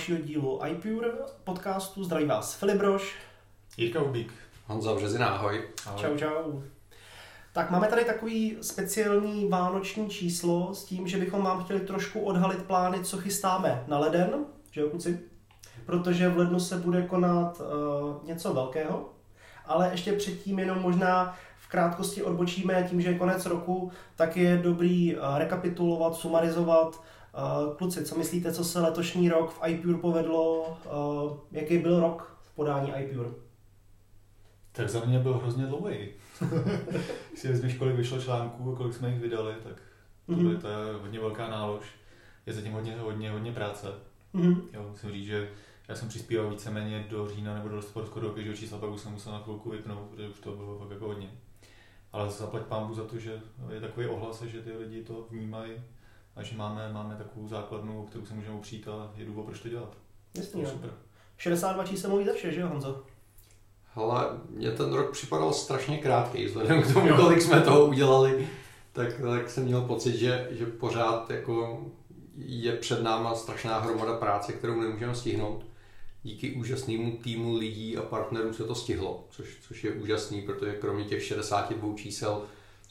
dalšího dílu iPure podcastu. Zdraví vás Filip Broš. Jirka Ubík. Honza Březina, ahoj. ahoj. Čau, čau. Tak máme tady takový speciální vánoční číslo s tím, že bychom vám chtěli trošku odhalit plány, co chystáme na leden, že jo, kluci? Protože v lednu se bude konat uh, něco velkého, ale ještě předtím jenom možná v krátkosti odbočíme tím, že je konec roku, tak je dobrý uh, rekapitulovat, sumarizovat, kluci, co myslíte, co se letošní rok v iPure povedlo? Uh, jaký byl rok v podání iPure? Tak za mě byl hrozně dlouhý. Když vezmeš, kolik vyšlo článků a kolik jsme jich vydali, tak to, mm-hmm. to je hodně velká nálož. Je zatím hodně, hodně, hodně práce. Mm-hmm. Jo, musím říct, že já jsem přispíval víceméně do října nebo do listopadu skoro do každého čísla, pak už jsem musel na chvilku vypnout, protože už to bylo fakt jako hodně. Ale zaplať pámbu za to, že je takový ohlas, že ty lidi to vnímají a že máme, máme takovou základnu, kterou se můžeme upřít a je důvod, proč to dělat. Jasně, to super. 62 čísel mluví za vše, že jo, Honzo? Hele, mě ten rok připadal strašně krátký, vzhledem k tomu, kolik jsme toho udělali, tak, tak jsem měl pocit, že, že pořád jako je před náma strašná hromada práce, kterou nemůžeme stihnout. Díky úžasnému týmu lidí a partnerů se to stihlo, což, což je úžasný, protože kromě těch 62 čísel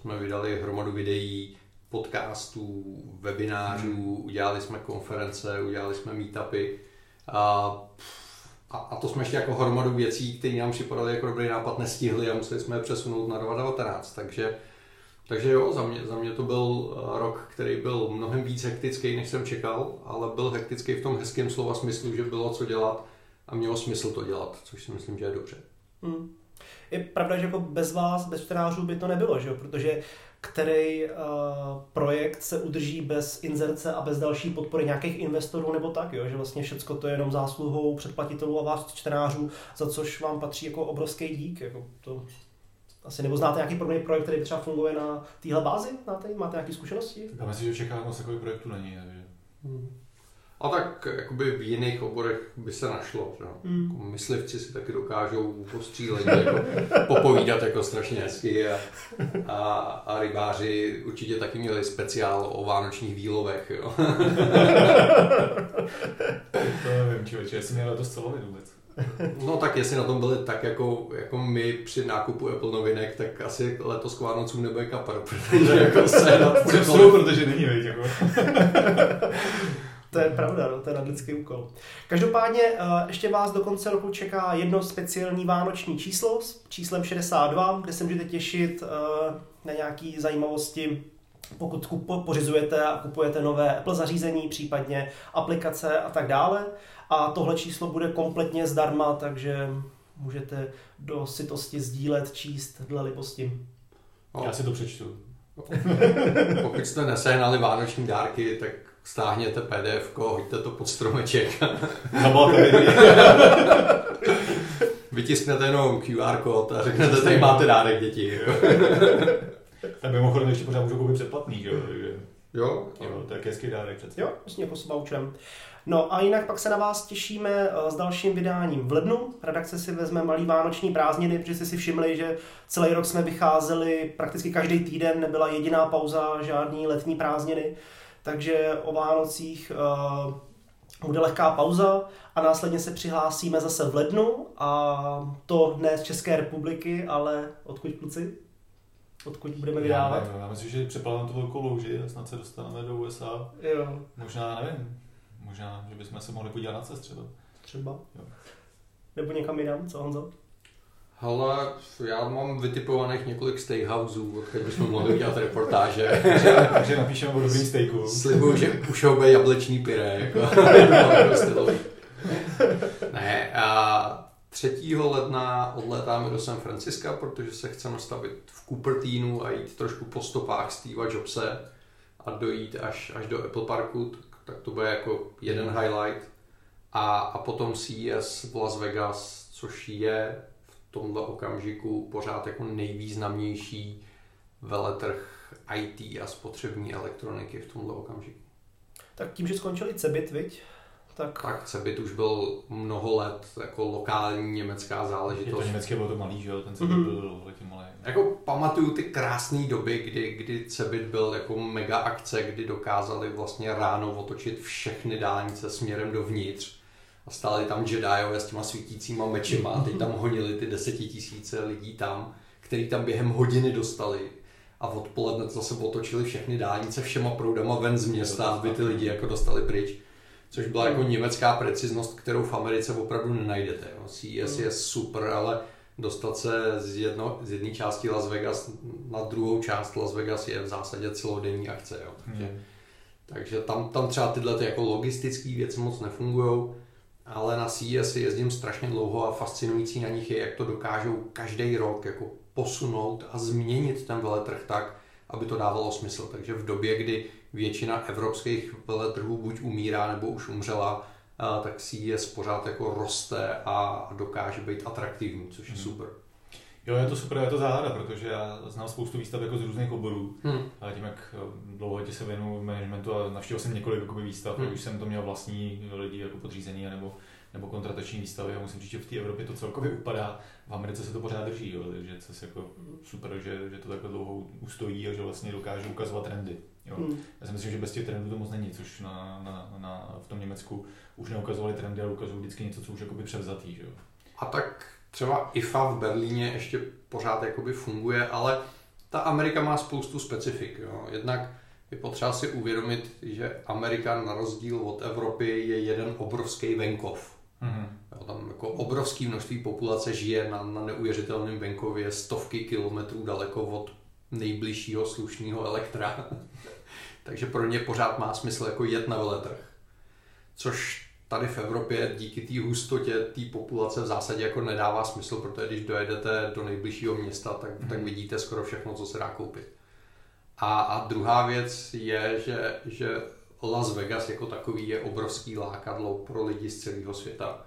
jsme vydali hromadu videí, podcastů, webinářů, hmm. udělali jsme konference, udělali jsme meetupy a, a, a to jsme ještě jako hromadu věcí, které nám připadaly jako dobrý nápad, nestihli a museli jsme je přesunout na 2019, takže takže jo, za mě, za mě to byl eh, rok, který byl mnohem víc hektický, než jsem čekal, ale byl hektický v tom hezkém slova smyslu, že bylo co dělat a mělo smysl to dělat, což si myslím, že je dobře. Hmm. Je pravda, že jako bez vás, bez čtenářů by to nebylo, že jo? protože který uh, projekt se udrží bez inzerce a bez další podpory nějakých investorů nebo tak, jo? že vlastně všechno to je jenom zásluhou předplatitelů a vás čtenářů, za což vám patří jako obrovský dík. Jako to asi nebo znáte nějaký podobný projekt, který třeba funguje na téhle bázi? Znáte? Máte nějaké zkušenosti? Tak já myslím, že v Čechách moc takových projektů není. Takže... Hmm. A tak jakoby v jiných oborech by se našlo. Že? Mm. Jako myslivci si taky dokážou postřílet, jako popovídat jako strašně hezky a, a, a, rybáři určitě taky měli speciál o vánočních výlovech. Jo? to nevím, člověče, jestli měl to celovit vůbec. No tak jestli na tom byli tak jako, jako my při nákupu Apple novinek, tak asi letos k Vánocům nebude kapar, protože jako se na protože není, veď, jako. To je pravda, no, to je nadlidský úkol. Každopádně uh, ještě vás do konce roku čeká jedno speciální vánoční číslo s číslem 62, kde se můžete těšit uh, na nějaké zajímavosti pokud kupo, pořizujete a kupujete nové Apple zařízení, případně aplikace a tak dále. A tohle číslo bude kompletně zdarma, takže můžete do sytosti sdílet, číst dle libosti. Já si to přečtu. Pokud jste nesehnali vánoční dárky, tak stáhněte PDF, hoďte to pod stromeček. No, Vytisknete jenom QR kód a řeknete, tady máte dárek děti. A mimochodem ještě pořád můžu koupit předplatný, jo? Jo, jo, to je hezký dárek přece. Jo, vlastně jako s voucherem. No a jinak pak se na vás těšíme eh, s dalším vydáním v lednu. Redakce si vezme malý vánoční prázdniny, protože jste si všimli, že celý rok jsme vycházeli prakticky každý týden, nebyla jediná pauza, žádný letní prázdniny takže o Vánocích uh, bude lehká pauza a následně se přihlásíme zase v lednu a to ne z České republiky, ale odkud kluci? Odkud budeme vydávat? Já, já myslím, že přeplavíme to velkou louži a snad se dostaneme do USA. Jo. Možná, nevím, možná, že bychom se mohli podívat na cest třeba. Třeba. Jo. Nebo někam jinam, co Honzo? Hele, já mám vytipovaných několik steakhouseů, odkud bychom mohli udělat reportáže. Takže napíšeme o dobrým steaku. Slibuju, že už bude jablečný pyré. Jako. ne, a 3. ledna odletáme do San Franciska, protože se chceme stavit v Cupertinu a jít trošku po stopách Steva Jobse a dojít až, až do Apple Parku, tak to bude jako jeden highlight. A, a potom CES v Las Vegas, což je tomhle okamžiku pořád jako nejvýznamnější veletrh IT a spotřební elektroniky v tomhle okamžiku. Tak tím, že skončili Cebit, viď? tak... Tak Cebit už byl mnoho let jako lokální německá Je záležitost. to německé bylo to malý, že jo, ten se Mhm. byl taky malý. Jako pamatuju ty krásné doby, kdy, kdy Cebit byl jako mega akce, kdy dokázali vlastně ráno otočit všechny dálnice směrem dovnitř. A stáli tam Jediové s těma svítícíma mečema a teď tam honili ty desetitisíce lidí tam, který tam během hodiny dostali. A odpoledne to zase otočili všechny dálnice všema proudama ven z města, aby ty lidi jako dostali pryč. Což byla jako německá preciznost, kterou v Americe opravdu nenajdete. Jo. CES je super, ale dostat se z, jedno, z jedné části Las Vegas na druhou část Las Vegas je v zásadě celodenní akce. Jo. Takže, Hmm. takže tam, tam třeba tyhle ty jako logistické věci moc nefungují, ale na CES jezdím strašně dlouho a fascinující na nich je, jak to dokážou každý rok jako posunout a změnit ten veletrh tak, aby to dávalo smysl. Takže v době, kdy většina evropských veletrhů buď umírá nebo už umřela, a tak CES pořád jako roste a dokáže být atraktivní, což je Mhm. super. Jo, je to super, je to záhada, protože já znám spoustu výstav jako z různých oborů. Hmm. A tím, jak eh, dlouho se věnuju managementu a navštívil jsem několik jakoby, výstav, Hmm. už jsem to měl vlastní lidi jako podřízený nebo, nebo kontratační výstavy a musím říct, že v té Evropě to celkově upadá. V Americe se to pořád drží, jo, takže to je jako super, že, že to takhle dlouho ustojí a že vlastně dokáže ukazovat trendy. Jo. Hmm. Já si myslím, že bez těch trendů to moc není, což na, na, na, v tom Německu už neukazovali trendy, ale ukazují vždycky něco, co už jakoby převzatý. Že jo. A tak třeba IFA v Berlíně ještě pořád jakoby funguje, ale ta Amerika má spoustu specifik. Jo. Jednak je potřeba si uvědomit, že Amerika na rozdíl od Evropy je jeden obrovský venkov. Mhm. Jo, tam jako obrovské množství populace žije na, na neuvěřitelném venkově, stovky kilometrů daleko od nejbližšího slušného elektra. Takže pro ně pořád má smysl jako jet na veletrh. Což tady v Evropě díky té hustotě té populace v zásadě jako nedává smysl, protože když dojedete do nejbližšího města, tak, Mhm. tak vidíte skoro všechno, co se dá koupit. A, a druhá věc je, že, že Las Vegas jako takový je obrovský lákadlo pro lidi z celého světa.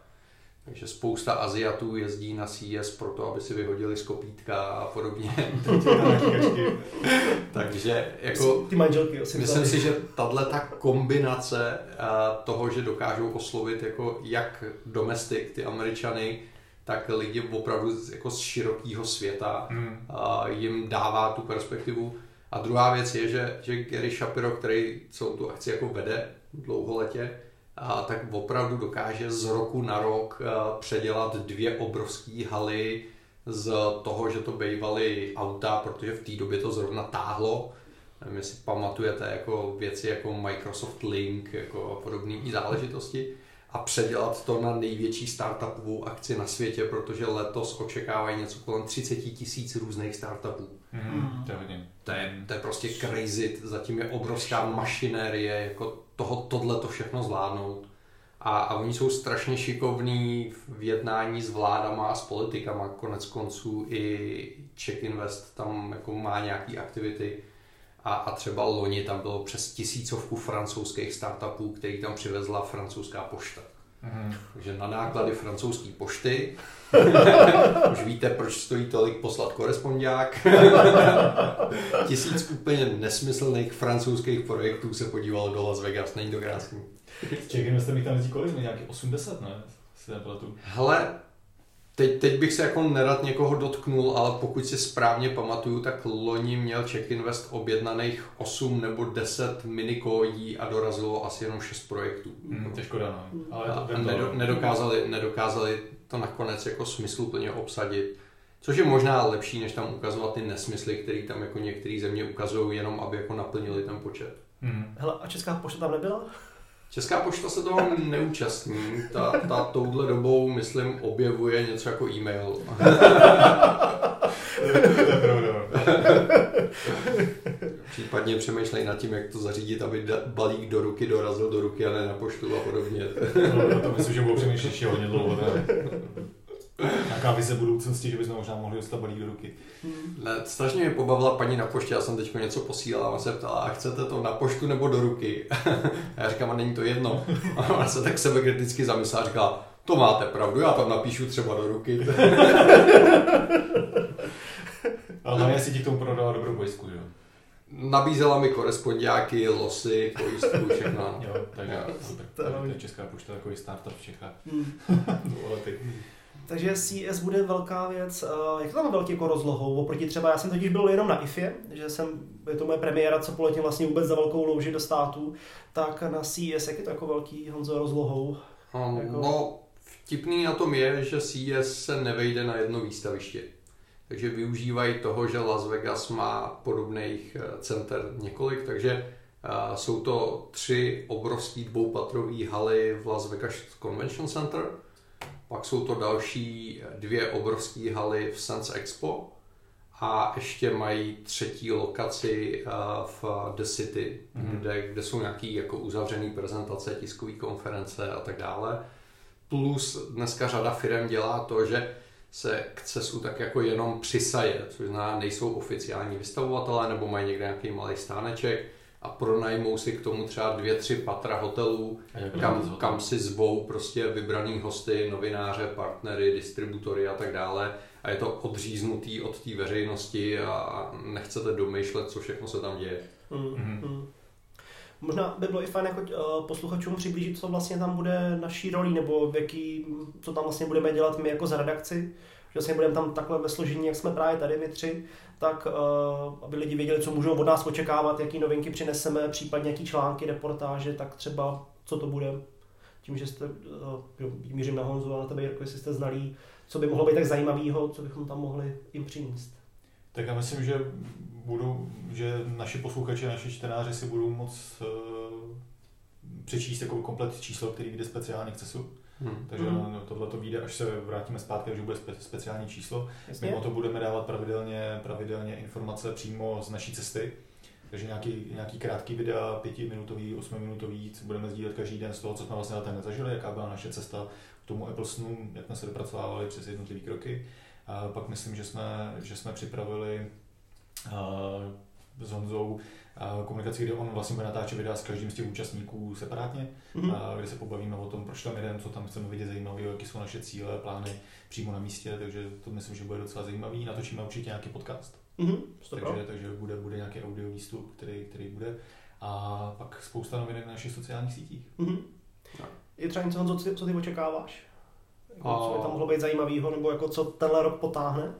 Takže spousta Aziatů jezdí na CES proto, aby si vyhodili z kopítka a podobně. Takže jako Ty manželky myslím si, že tahle ta kombinace a, toho, že dokážou oslovit jako jak domestik, ty Američany, tak lidi opravdu z- jako z širokého světa Hmm. a jim dává tu perspektivu. A druhá věc je, že, že Gary Shapiro, který celou tu akci jako vede dlouholetě, a tak opravdu dokáže z roku na rok a, předělat dvě obrovské haly z toho, že to bývaly auta, protože v té době to zrovna táhlo. Nevím, jestli pamatujete jako věci jako Microsoft Link jako a podobné záležitosti a předělat to na největší startupovou akci na světě, protože letos očekávají něco kolem 30 tisíc různých startupů. To je hodně. To je, to je prostě crazy, zatím je obrovská mašinérie, jako toho, tohle to všechno zvládnout. A, a oni jsou strašně šikovní v jednání s vládama a s politikama. Konec konců i Czech Invest tam jako má nějaký aktivity. A, a třeba loni tam bylo přes tisícovku francouzských startupů, který tam přivezla francouzská pošta. Mhm. Takže na náklady francouzské pošty už víte, proč stojí tolik poslat korespondiák. Tisíc úplně nesmyslných francouzských projektů se podívalo do Las Vegas, není to krásný. Czech Investor mi tam jezdí kolik? Nějaký 80, ne? Si nepletu. Hele, teď, teď bych se jako nerad někoho dotknul, ale pokud si správně pamatuju, tak loni měl Czech Invest objednaných 8 nebo 10 minikojí a dorazilo asi jenom 6 projektů. Hmm, těžko dá, no. Ale a, to a nedo, nedokázali, nedokázali to nakonec jako smysluplně obsadit. Což je možná lepší, než tam ukazovat ty nesmysly, které tam jako některé země ukazují, jenom aby jako naplnili ten počet. Hmm. Hele, a Česká pošta tam nebyla? Česká pošta se toho neúčastní. Ta, ta touhle dobou, myslím, objevuje něco jako e-mail. No. Případně přemýšlej nad tím, jak to zařídit, aby balík do ruky dorazil do ruky a ne na poštu a podobně. No, to myslím, že budou přemýšlet ještě hodně dlouho. teda. Nějaká vize budoucnosti, že bychom možná mohli dostat balík do ruky. Ne, strašně mě pobavila paní na poště, já jsem teď něco posílal a ona se ptala, a chcete to na poštu nebo do ruky? A já říkám, a není to jedno. A ona se tak sebekriticky zamyslela a říkala, to máte pravdu, já tam napíšu třeba do ruky. Ale hlavně si ti k tomu prodala dobrou pojistku, že jo? nabízela mi korespondiáky, losy, pojistku, všechno. Jo, takže Jo. super. To je Takže dobrý. to je Česká pošta takový startup v Čechách. Hmm. Takže CS bude velká věc. Eh, Jak to tam velký jako rozlohou? Oproti třeba, já jsem totiž byl jenom na IFE, že jsem, je to moje premiéra, co poletím vlastně vůbec za velkou louži do státu, tak na CS, jak je to jako velký Honzo rozlohou? Um, Jako- No, vtipný na tom je, že CES se nevejde na jedno výstaviště. Takže využívají toho, že Las Vegas má podobných eh, center několik, takže eh, jsou to tři obrovský dvoupatrový haly v Las Vegas Convention Center, pak jsou to další dvě obrovské haly v Sense Expo a ještě mají třetí lokaci eh, v The City, Mhm. kde, kde jsou nějaký jako uzavřený prezentace, tiskové konference a tak dále. Plus dneska řada firm dělá to, že se k CESu tak jako jenom přisaje, což znamená, nejsou oficiální vystavovatelé nebo mají někde nějaký malý stáneček a pronajmou si k tomu třeba dvě, tři patra hotelů, kam, kam si zvou prostě vybraný hosty, novináře, partnery, distributory a tak dále a je to odříznutý od té veřejnosti a- nechcete domýšlet, co všechno se tam děje. Hmm. Mhm. Hmm. Možná by bylo i fajn jako uh, posluchačům přiblížit, co vlastně tam bude naší roli, nebo v jaký, co tam vlastně budeme dělat my jako za redakci. Že vlastně budeme tam takhle ve složení, jak jsme právě tady my tři, tak uh, aby lidi věděli, co můžou od nás očekávat, jaký novinky přineseme, případně jaký články, reportáže, tak třeba co to bude. Tím, že jste, uh, jo, mířím na Honzu a na tebe, Jirko, jestli jste znalí, co by mohlo být tak zajímavého, co bychom tam mohli jim přinést. Tak já myslím, že budu, že naši posluchači, naši čtenáři si budou moc uh, přečíst jako komplet číslo, který vyjde speciálně k CESu. Hmm. Takže Mhm. mm. tohle to vyjde, až se vrátíme zpátky, takže bude spe, speciální číslo. Jasně? Mimo to budeme dávat pravidelně, pravidelně informace přímo z naší cesty. Takže nějaký, nějaký krátký videa, pětiminutový, osmiminutový, co budeme sdílet každý den z toho, co jsme vlastně na ten zažili, jaká byla naše cesta k tomu Apple snu, jak jsme se dopracovávali přes jednotlivé kroky. A pak myslím, že jsme, že jsme připravili uh, s Honzou komunikaci, kde on vlastně bude natáčet videa s každým z těch účastníků separátně, Mhm. a kde se pobavíme o tom, proč tam jdeme, co tam chceme vidět zajímavého, jaké jsou naše cíle, plány přímo na místě, takže to myslím, že bude docela zajímavý. Natočíme určitě nějaký podcast, Mhm. Super. takže, takže bude, bude nějaký audio výstup, který, který bude. A pak spousta novinek na našich sociálních sítích. Mhm. Tak. Je třeba něco, co ty, co ty očekáváš? Jako, A- co by tam mohlo být zajímavého, nebo jako co tenhle rok potáhne?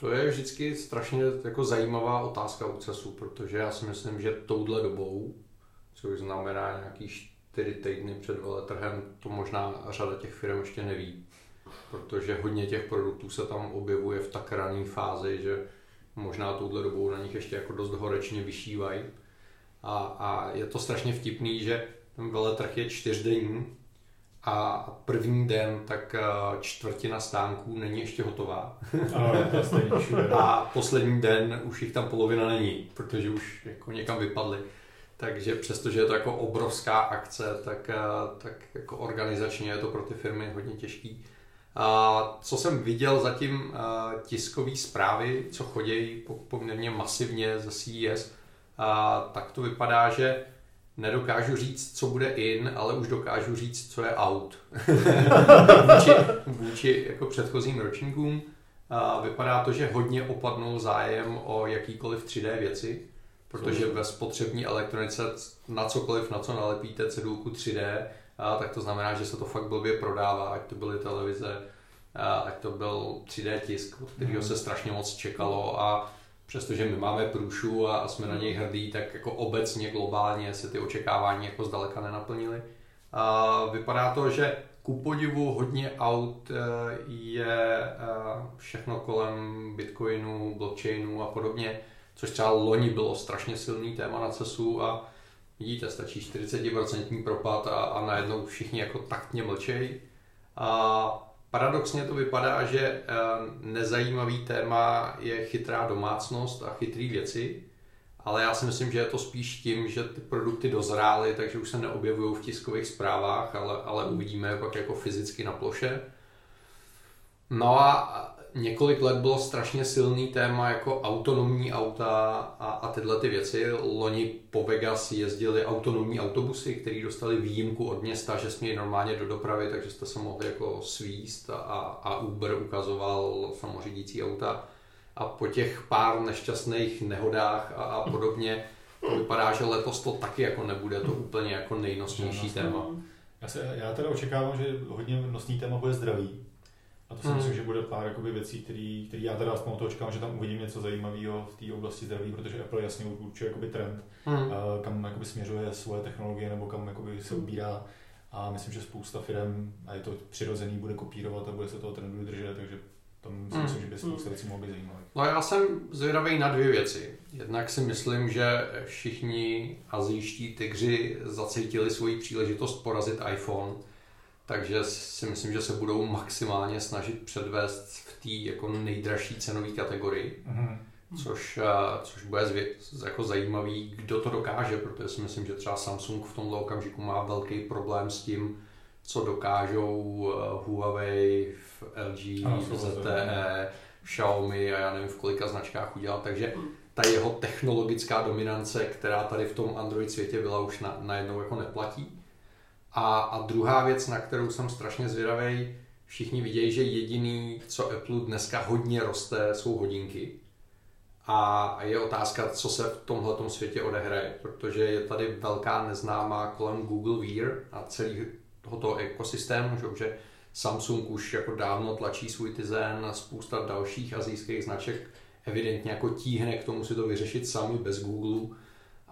To je vždycky strašně jako zajímavá otázka u CESu, protože já si myslím, že touhle dobou, což znamená nějaký čtyři týdny před veletrhem, to možná řada těch firm ještě neví, protože hodně těch produktů se tam objevuje v tak rané fázi, že možná touhle dobou na nich ještě jako dost horečně vyšívají. A, a je to strašně vtipný, že ten veletrh je čtyřdenní a první den tak eh, čtvrtina stánků není ještě hotová. A poslední den už jich tam polovina není, protože už jako někam vypadly. Takže přestože je to jako obrovská akce, tak, eh, tak jako organizačně je to pro ty firmy hodně těžký. A co jsem viděl zatím eh, tiskové zprávy, co chodí po- poměrně masivně ze CES, a tak to vypadá, že nedokážu říct, co bude in, ale už dokážu říct, co je out. vůči, vůči jako předchozím ročníkům. A vypadá to, že hodně opadnul zájem o jakýkoliv 3D věci, protože ve spotřební elektronice na cokoliv, na co nalepíte cedulku 3D, a tak to znamená, že se to fakt blbě prodává, ať to byly televize, a ať to byl 3D tisk, od kterého se strašně moc čekalo a přestože my máme průšu a jsme na něj hrdí, tak jako obecně globálně se ty očekávání jako zdaleka nenaplnily. A vypadá to, že ku podivu hodně aut eh, je eh, všechno kolem bitcoinu, blockchainu a podobně, což třeba loni bylo strašně silný téma na CESu a vidíte, stačí 40% propad a, a najednou všichni jako taktně mlčejí. A paradoxně to vypadá, že eh, nezajímavý téma je chytrá domácnost a chytrý věci, ale já si myslím, že je to spíš tím, že ty produkty dozrály, takže už se neobjevují v tiskových zprávách, ale, ale uvidíme je pak jako fyzicky na ploše. No a několik let bylo strašně silný téma jako autonomní auta a, a tyhle ty věci. Loni po Vegas jezdili autonomní autobusy, které dostali výjimku od města, že smějí normálně do dopravy, takže jste se mohli jako svíst a, a Uber ukazoval samořídící auta. a po těch pár nešťastných nehodách a, a podobně to vypadá, že letos to taky jako nebude to úplně jako nejnosnější téma. Já, se, já teda očekávám, že hodně nosný téma bude zdraví. A to si hmm. myslím, že bude pár jakoby, věcí, které já teda aspoň to očekávám, že tam uvidím něco zajímavého v té oblasti zdraví, protože Apple jasně určuje jakoby trend, hmm. kam jakoby, směřuje svoje technologie nebo kam jakoby, se ubírá. A myslím, že spousta firm, a je to přirozený, bude kopírovat a bude se toho trendu držet, takže tam si hmm. myslím, že by spousta věcí mohlo být zajímavé. No já jsem zvědavý na dvě věci. Jednak si myslím, že všichni azijští tygři zacítili svoji příležitost porazit iPhone, takže si myslím, že se budou maximálně snažit předvést v té jako nejdražší cenové kategorii. Mm-hmm. Což, eh, což bude zvě, jako zajímavý, kdo to dokáže, protože si myslím, že třeba Samsung v tomto okamžiku má velký problém s tím, co dokážou eh, Huawei, LG, ano, ZTE, Xiaomi a já nevím v kolika značkách udělat, takže ta jeho technologická dominance, která tady v tom Android světě byla, už na, najednou jako neplatí. A, a druhá věc, na kterou jsem strašně zvědavý, všichni vidějí, že jediný, co Apple dneska hodně roste, jsou hodinky. A je otázka, co se v tomhle světě odehraje, protože je tady velká neznámá kolem Google Wear a celý tohoto ekosystému, že Samsung už jako dávno tlačí svůj Tizen a spousta dalších azijských značek evidentně jako tíhne k tomu si to vyřešit sami bez Google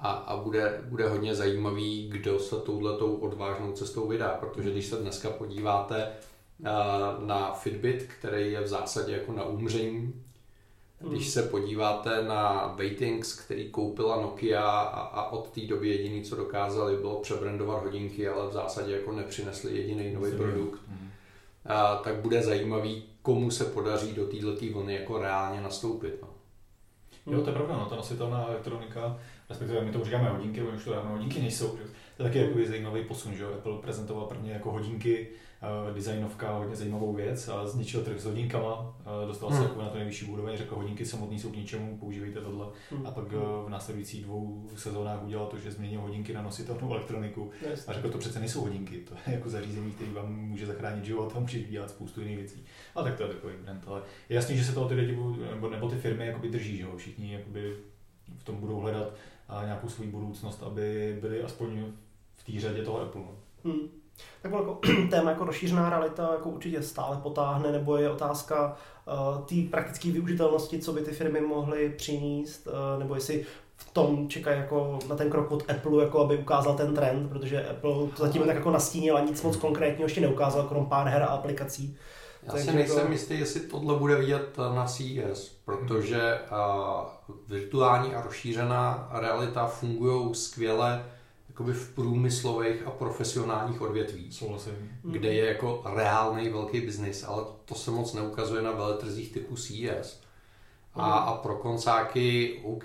a, a bude, bude hodně zajímavý, kdo se touhletou odvážnou cestou vydá, protože když se dneska podíváte na Fitbit, který je v zásadě jako na umření, když hmm. se podíváte na Waitings, který koupila Nokia a, a od té doby jediný, co dokázali, bylo přebrandovat hodinky, ale v zásadě jako nepřinesli jediný nový produkt. Hmm a, tak bude zajímavý, komu se podaří do této vlny jako reálně nastoupit. No. Jo, to je pravda, no, ta nositelná elektronika, respektive my to už říkáme hodinky, už to dávno hodinky nejsou. Že? To je taky jako zajímavý posun, že Apple prezentoval prvně jako hodinky, uh, designovka, hodně zajímavou věc a zničil trh s hodinkama, uh, dostal se hmm. jako na to nejvyšší úroveň, řekl hodinky samotné jsou k ničemu, používejte tohle. Hmm. A pak uh, v následujících dvou sezónách udělal to, že změnil hodinky na nositelnou elektroniku yes. a řekl, to přece nejsou hodinky, to je jako zařízení, který vám může zachránit život a může dělat spoustu jiných věcí. A tak to je takový brand, ale je jasný, že se toho ty lidi nebo, nebo ty firmy jakoby drží, že jo? všichni jakoby v tom budou hledat nějakou svou budoucnost, aby byli aspoň té řadě toho Apple. No. Hmm. Tak jako téma jako rozšířená realita jako určitě stále potáhne, nebo je otázka uh, té praktické využitelnosti, co by ty firmy mohly přinést, uh, nebo jestli v tom čekají jako na ten krok od Apple, jako aby ukázal ten trend, protože Apple to zatím tak jako nastínil a nic moc konkrétního ještě neukázal, krom pár her a aplikací. Já si nejsem to... jistý, jestli tohle bude vidět na CES, protože uh, virtuální a rozšířená realita fungují skvěle jakoby v průmyslových a profesionálních odvětví, Souhlasím. kde je jako reálný velký biznis, ale to se moc neukazuje na veletrzích typu CES. A, mhm. a pro koncáky, OK,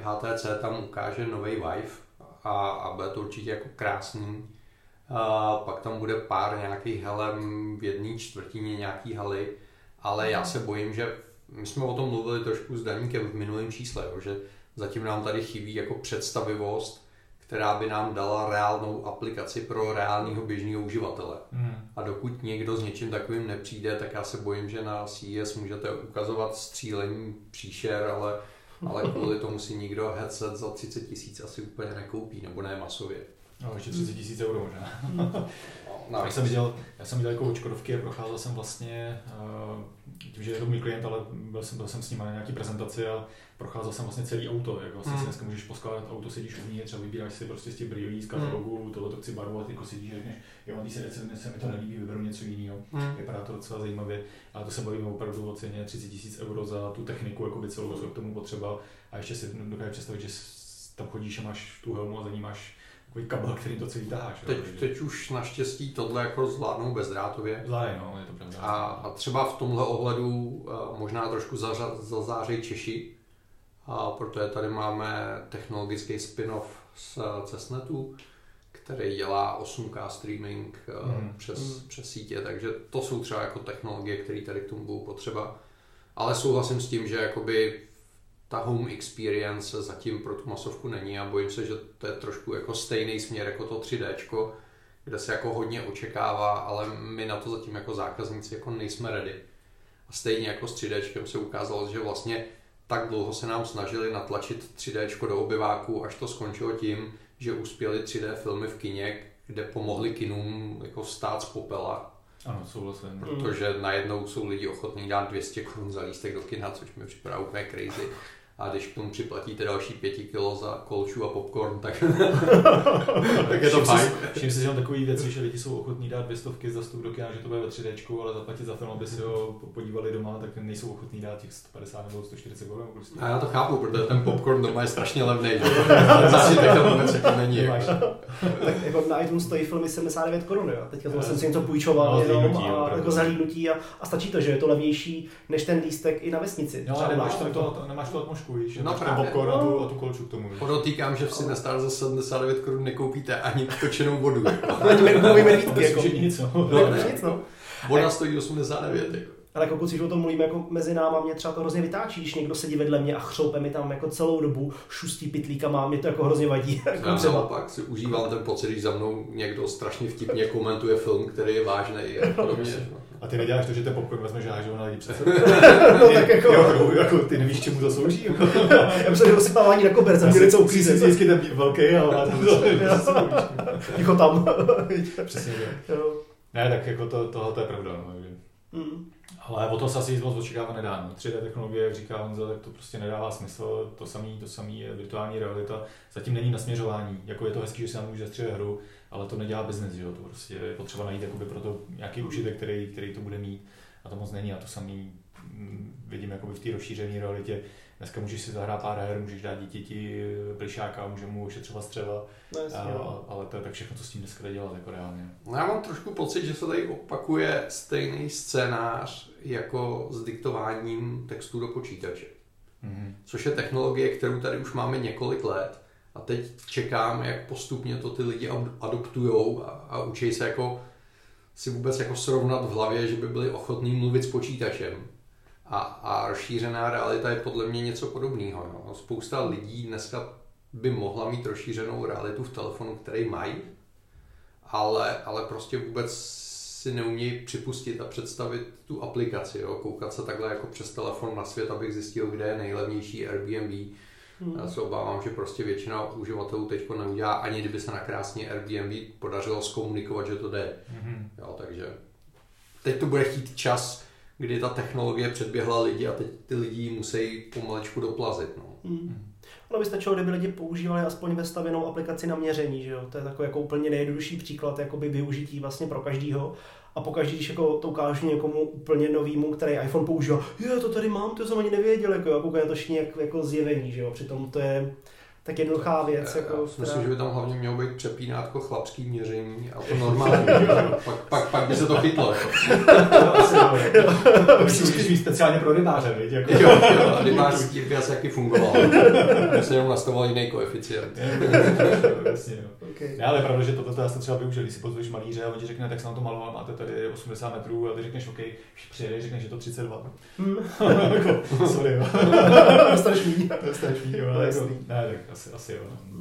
HTC tam ukáže nový Vive a, a bude to určitě jako krásný. A pak tam bude pár nějakých helem v jedné čtvrtině nějaký haly, ale já mhm. se bojím, že my jsme o tom mluvili trošku s Daníkem v minulém čísle, jo, že zatím nám tady chybí jako představivost, která by nám dala reálnou aplikaci pro reálného běžného uživatele. Hmm. A dokud někdo s něčím takovým nepřijde, tak já se bojím, že na CES můžete ukazovat střílení příšer, ale, ale kvůli tomu si nikdo headset za 30 tisíc asi úplně nekoupí, nebo ne masově. No, ještě 30 tisíc euro možná. no, já, jsem viděl, já jsem viděl jako očkodovky a procházel jsem vlastně, uh, tím, že je to můj klient, ale byl jsem, byl jsem s ním na nějaký prezentaci a procházel jsem vlastně celý auto, jak vlastně hmm. si dneska můžeš poskládat auto, sedíš uvnitř, třeba vybíráš si prostě z těch brýlí, z katalogu, hmm. tohle to chci barvovat, jako sedíš, řekneš, jo, na té se, se mi to nelíbí, vyberu něco jiného. Hmm. Vypadá to docela zajímavě, ale to se bavíme opravdu o ceně 30 tisíc euro za tu techniku, jako by celou, co k tomu potřeba. A ještě si dokážeš představit, že tam chodíš a máš tu helmu a za ní máš takový kabel, který to celý taháš. Teď, jo, teď už naštěstí tohle jako zvládnou bezdrátově. Zvládne, no, je to pravda. A, a třeba v tomhle ohledu uh, možná trošku zazářejí Češi, a protože tady máme technologický spin-off z Cessnetu, který dělá 8K streaming mm. přes, mm. přes sítě, takže to jsou třeba jako technologie, které tady k tomu budou potřeba. Ale souhlasím s tím, že jakoby ta home experience zatím pro tu masovku není a bojím se, že to je trošku jako stejný směr jako to 3D, kde se jako hodně očekává, ale my na to zatím jako zákazníci jako nejsme ready. A stejně jako s 3D se ukázalo, že vlastně tak dlouho se nám snažili natlačit 3D do obyváku, až to skončilo tím, že uspěli 3D filmy v kině, kde pomohli kinům jako vstát z popela. Ano, souhlasím. Protože najednou jsou lidi ochotní dát 200 korun za lístek do kina, což mi připadá úplně crazy a když k tomu připlatíte další pěti kilo za kolču a popcorn, tak, tak je to fajn. Všim si, že takový věci, že lidi jsou ochotní dát dvě stovky za vstup do kina, že to bude ve 3D, ale zaplatit za film, aby si ho podívali doma, tak nejsou ochotní dát těch 150 nebo 140 korun. A já to chápu, protože ten popcorn doma je strašně levný, že zase tak to vůbec jako není. tak jako na iTunes stojí filmy 79 korun, jo. Teďka to jsem si něco půjčoval no, jenom a jako zalínutí a, a, stačí to, že je to levnější než ten lístek i na vesnici. No, ale nemáš, to, to, nemáš tu atmosféru trošku, víš, no, právě. popcorn no. a, tu, a tu kolču k tomu. Víš. Podotýkám, že v Sinestar za 79 korun nekoupíte ani točenou vodu. medvědky, medvídky. Jako. Nic, no. no, nic, no. Voda stojí 89. Jako. Ale jako když o tom mluvíme jako mezi náma, mě třeba to hrozně vytáčí, když někdo sedí vedle mě a chřoupe mi tam jako celou dobu, šustí pitlíkama, mě to jako hrozně vadí. Jako Já třeba. naopak si užívám ten pocit, když za mnou někdo strašně vtipně komentuje film, který je vážný a podobně. A ty neděláš to, že ten popcorn vezmeš a hážeš na lidi před no tak jako... Jo, jako ty nevíš, čemu to slouží. Já myslím, že osypávání na koberce, mě něco uklízí. Vždycky ten velký, ale Ticho tam. Přesně, Ne, tak jako to, tohle je pravda. No, mm. Ale o to se asi moc očekávat nedá. No. 3D technologie, jak říká Honza, tak to prostě nedává smysl. To samé to samý je virtuální realita. Zatím není nasměřování. Jako je to hezký, že si nám může zastřelit hru, ale to nedělá biznes, že jo? to prostě je potřeba najít jakoby pro to nějaký užitek, který, který to bude mít a to moc není a to samý mm, vidím jakoby v té rozšířené realitě. Dneska můžeš si zahrát pár her, můžeš dát dítěti plišáka, může mu třeba střeva, no, jasně, a, ale to je tak všechno, co s tím dneska jde dělat jako reálně. No já mám trošku pocit, že se tady opakuje stejný scénář jako s diktováním textu do počítače. Mm-hmm. Což je technologie, kterou tady už máme několik let a teď čekám, jak postupně to ty lidi adoptujou a, a učí se jako si vůbec jako srovnat v hlavě, že by byli ochotní mluvit s počítačem. A, a rozšířená realita je podle mě něco podobného. No. Spousta lidí dneska by mohla mít rozšířenou realitu v telefonu, který mají, ale, ale prostě vůbec si neumějí připustit a představit tu aplikaci, jo? koukat se takhle jako přes telefon na svět, abych zjistil, kde je nejlevnější Airbnb, Hmm. Já se obávám, že prostě většina uživatelů teď neudělá, ani kdyby se na krásně Airbnb podařilo zkomunikovat, že to jde. Hmm. Jo, takže teď to bude chtít čas, kdy ta technologie předběhla lidi a teď ty lidi musí pomalečku doplazit. No. Hmm. Ono by stačilo, kdyby lidi používali aspoň vestavěnou aplikaci na měření, že jo? To je takový jako úplně nejjednodušší příklad jakoby využití vlastně pro každýho a pokaždý, když jako to ukážu někomu úplně novýmu, který iPhone používá, jo, to tady mám, to jsem ani nevěděl, jako, jako je to všichni jako, jako zjevení, že jo, přitom to je tak jednoduchá věc. Jako, já myslím, která... že by tam hlavně mělo být přepínátko chlapský měření a to normální. pak, pak, pak, by se to chytlo. Jako. Musíš být speciálně pro rybáře, víš? Jako. Jo, jo, a rybářský by asi jaký fungoval. To se jenom nastavoval jiný koeficient. Jasně, jo. Okay. Ne, ale pravda, že toto to, třeba využil, když si pozveš malíře a on ti řekne, tak se nám to maloval, máte tady 80 metrů a ty řekneš, OK, když přijede, řekneš, že to 32. Hmm. jako, sorry, jo. Dostaneš míň. Dostaneš míň, jo. Jako, ne, tak asi, asi jo. No.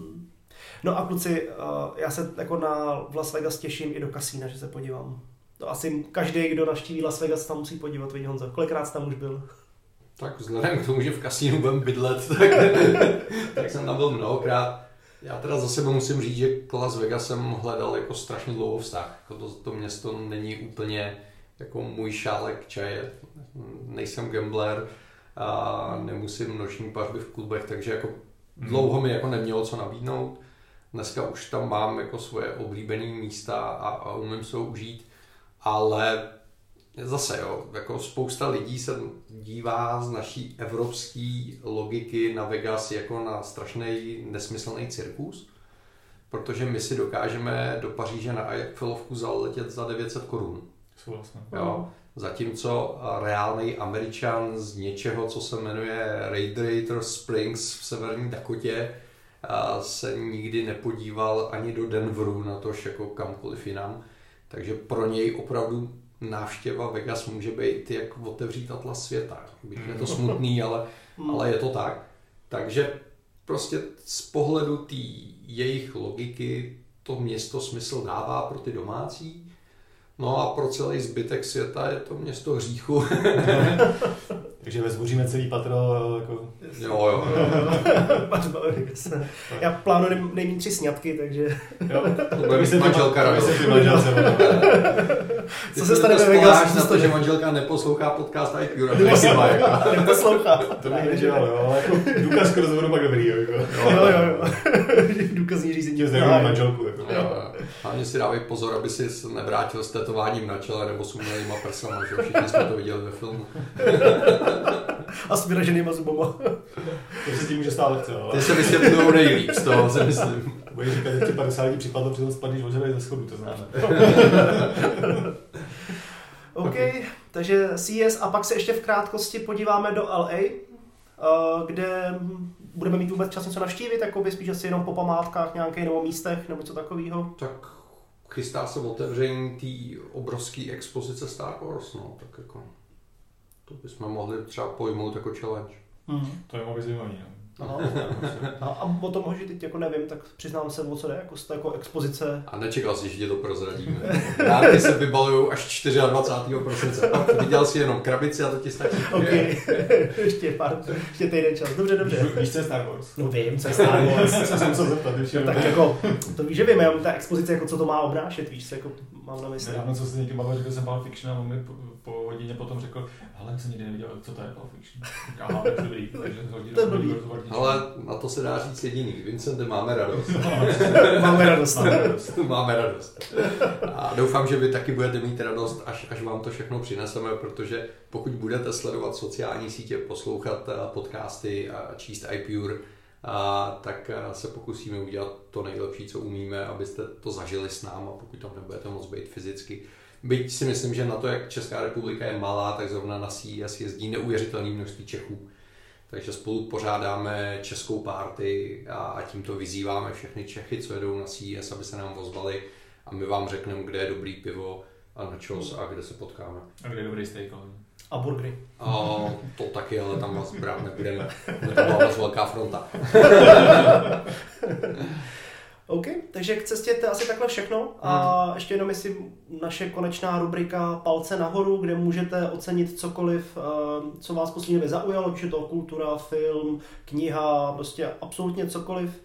no a kluci, já se jako na Las Vegas těším i do kasína, že se podívám. To asi každý, kdo navštíví Las Vegas, tam musí podívat, vidí Honza. Kolikrát jsi tam už byl? Tak vzhledem k tomu, že v kasínu budem bydlet, tak, tak jsem tam byl mnohokrát. Já teda za sebe musím říct, že k Las Vegas jsem hledal jako strašně dlouho vztah. Jako to, to město není úplně jako můj šálek čaje. Nejsem gambler a nemusím noční pařby v klubech, takže jako hmm. Dlouho mi jako nemělo co nabídnout. Dneska už tam mám jako svoje oblíbené místa a, a umím se užít, ale zase jo, jako spousta lidí se dívá z naší evropské logiky na Vegas jako na strašný nesmyslný cirkus, protože my si dokážeme do Paříže na Eiffelovku zaletět za 900 korun. Jo. Zatímco reálný američan z něčeho, co se jmenuje Radiator Springs v severní Dakotě, se nikdy nepodíval ani do Denveru, na tož jako kamkoliv jinam. Takže pro něj opravdu návštěva Vegas může být jak otevřít atlas světa. Byť je to mm. smutný, ale, mm. ale je to tak. Takže prostě z pohledu té jejich logiky to město smysl dává pro ty domácí, no a pro celý zbytek světa je to město hříchu. Takže vezbuříme celý patro jako... Jo, jo. Já plánuji nejmít tři sňatky, takže... Jo, Bude mít manželka ono. Co se stane ve Vegasu? na to, že manželka neposlouchá podcast. Nebo se jako. neposlouchá. To bych nedělal, jo, ale jako důkaz k rozhovoru pak dobrý, jo, jako. Jo, jo, jo. Důkazní řízení. Tě zdraví manželku, jako. Jo. Hlavně si dávej pozor, aby si nevrátil s tetováním na čele nebo s umělýma prsama, že jo? všichni jsme to viděli ve filmu. A s vyraženýma zubama. To se tím může stát lehce, ale... Ty se vysvětlují nejlíp, z toho si myslím. Budeš říkat, že ti 50 lidí připadlo, přitom spadneš od ze schodu, to známe. OK, takže CS a pak se ještě v krátkosti podíváme do LA, eh, kde budeme mít vůbec čas něco navštívit, jako by spíš asi jenom po památkách nějakých nebo místech nebo něco takového. Tak chystá se otevření té obrovské expozice Star Wars, no, tak jako to bychom mohli třeba pojmout jako challenge. Hmm. To je moc zajímavý, no. Aha. A, a o tom možná teď jako nevím, tak přiznám se, o co jde, jako, z té jako expozice. A nečekal jsi, že ti to prozradíme. Dárky se vybalují až 24. prosince. Pak viděl jsi jenom krabici a to ti stačí. OK, ještě pár, ještě týden čas. Dobře, dobře. Víš, co je Star Wars? No vím, co je Star Wars. Co jsem musel zeptat, No, tak jako, to víš, že vím, jenom ta expozice, jako co to má obnášet, víš, co jako mám na mysli. Nedávno, co se někým bavil, řekl jsem Pulp Fiction a on mi po, po hodině potom řekl, hele, jsem nikdy neviděl, co to je Pulp Fiction. Aha, dobrý, takže hodinu, To je rozhovor Ale na to se dá říct jediný. Vincentem máme radost. Máme radost. Máme radost. máme radost. A doufám, že vy taky budete mít radost, až, až vám to všechno přineseme, protože pokud budete sledovat sociální sítě, poslouchat eh, podcasty a číst iPure, a, tak eh, se pokusíme udělat to nejlepší, co umíme, abyste to zažili s náma, pokud tam nebudete moc být fyzicky. Byť si myslím, že na to, jak Česká republika je malá, tak zrovna na CES jezdí neuvěřitelné množství Čechů. Takže spolu pořádáme českou párty a, a tímto vyzýváme všechny Čechy, co jedou na CES, aby se nám ozvali a my vám řekneme, kde je dobrý pivo a na čos a kde se potkáme. A kde je dobrý steak, ale... A burgery. A to taky, ale tam vás brát nebudeme. Bude to byla moc velká fronta. OK, takže k cestě to je asi takhle všechno. A ještě jenom jestli naše konečná rubrika Palce nahoru, kde můžete ocenit cokoliv, eh, co vás poslední době zaujalo, ať je to kultura, film, kniha, prostě absolutně cokoliv.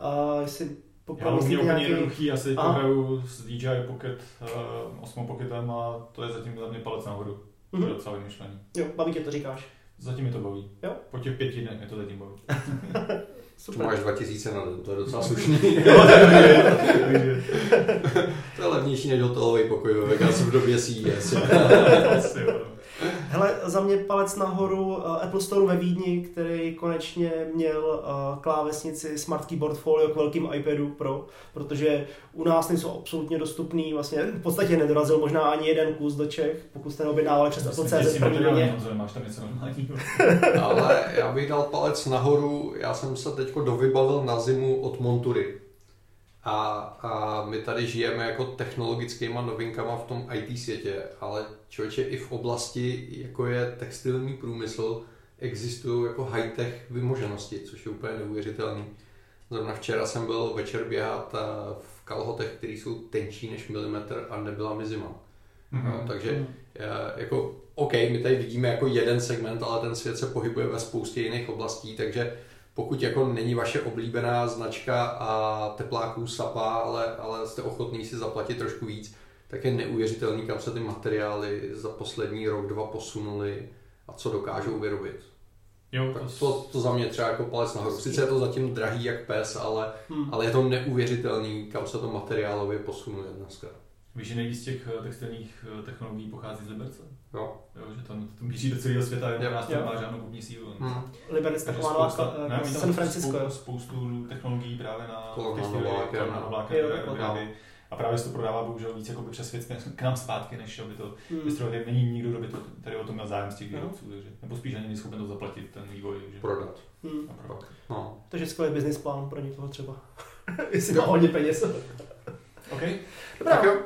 A jestli Já mám úplně nějaký... jednoduchý, asi Aha. hraju s DJI Pocket uh, 8 Pocketem a to je zatím za mě palec nahoru. To je Mhm. docela vymyšlený. Jo, baví tě to říkáš. Zatím mi to baví. Jo. Po těch pěti dnech mě to zatím baví. Tu Super. máš 2000 na den, to je docela slušný. To je levnější než hotelový pokoj ve Vegasu v době CES. Hele, za mě palec nahoru eh, Apple Store ve Vídni, který konečně měl eh, klávesnici Smart Keyboard Folio k velkým iPadu Pro, protože u nás nejsou absolutně dostupný, vlastně v podstatě nedorazil možná ani jeden kus do Čech, pokud jste neobjednávali přes Apple CZ děsí v první materiální vlně. konzole, máš tam něco normálního. Ale já bych dal palec nahoru, já jsem se teď dovybavil na zimu od Montury. A, a my tady žijeme jako technologickýma novinkama v tom IT světě, ale člověče i v oblasti, jako je textilní průmysl, existují jako high-tech vymoženosti, což je úplně neuvěřitelný. Zrovna včera jsem byl večer běhat a v kalhotech, které jsou tenčí než milimetr a nebyla mi zima. Mhm. No, takže eh, jako OK, my tady vidíme jako jeden segment, ale ten svět se pohybuje ve spoustě jiných oblastí, takže pokud jako není vaše oblíbená značka a tepláků sapa, ale, ale jste ochotný si zaplatit trošku víc, tak je neuvěřitelný, kam se ty materiály za poslední rok, dva posunuly a co dokážou vyrobit. Jo, Tak to, to, za mě třeba jako palec nahoru. Sice je to zatím drahý jak pes, ale, Hmm. ale je to neuvěřitelný, kam se to materiálově posunuje dneska. Víš, že nejvíc těch eh, textilních eh, technologií pochází z Liberce. Jo. Jo, že to, to míří do celého světa, Jo. jen nás to Jo. nemá žádnou kupní sílu. Hmm. Liberec taková nová eh, ne, tam San Francisco, spou- jo. spoustu technologií právě na textilie, novláky, na Jo, takhle. vyrábí. A právě se to prodává bohužel víc jako přes svět k nám zpátky, než aby to Hmm. Není nikdo, kdo by to, tady o tom měl zájem z těch No. výrobců, takže, nebo spíš ani není schopen to zaplatit, ten vývoj. Takže, Prodat. Hmm. opravdu. No. Takže skvělý business plán pro někoho třeba. Jestli má hodně peněz. OK, Dobrá. Tak jo.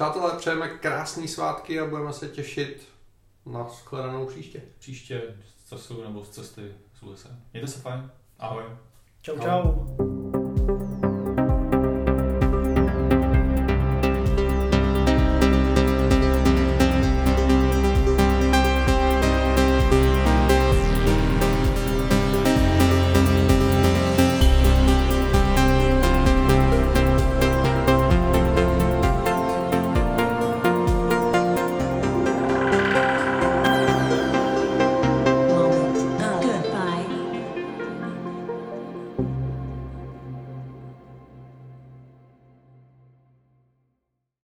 Přátelé, přejeme krásný svátky a budeme se těšit na shledanou příště. příště z času nebo z cesty z USA. Mějte se fajn. Ahoj. Čau, čau.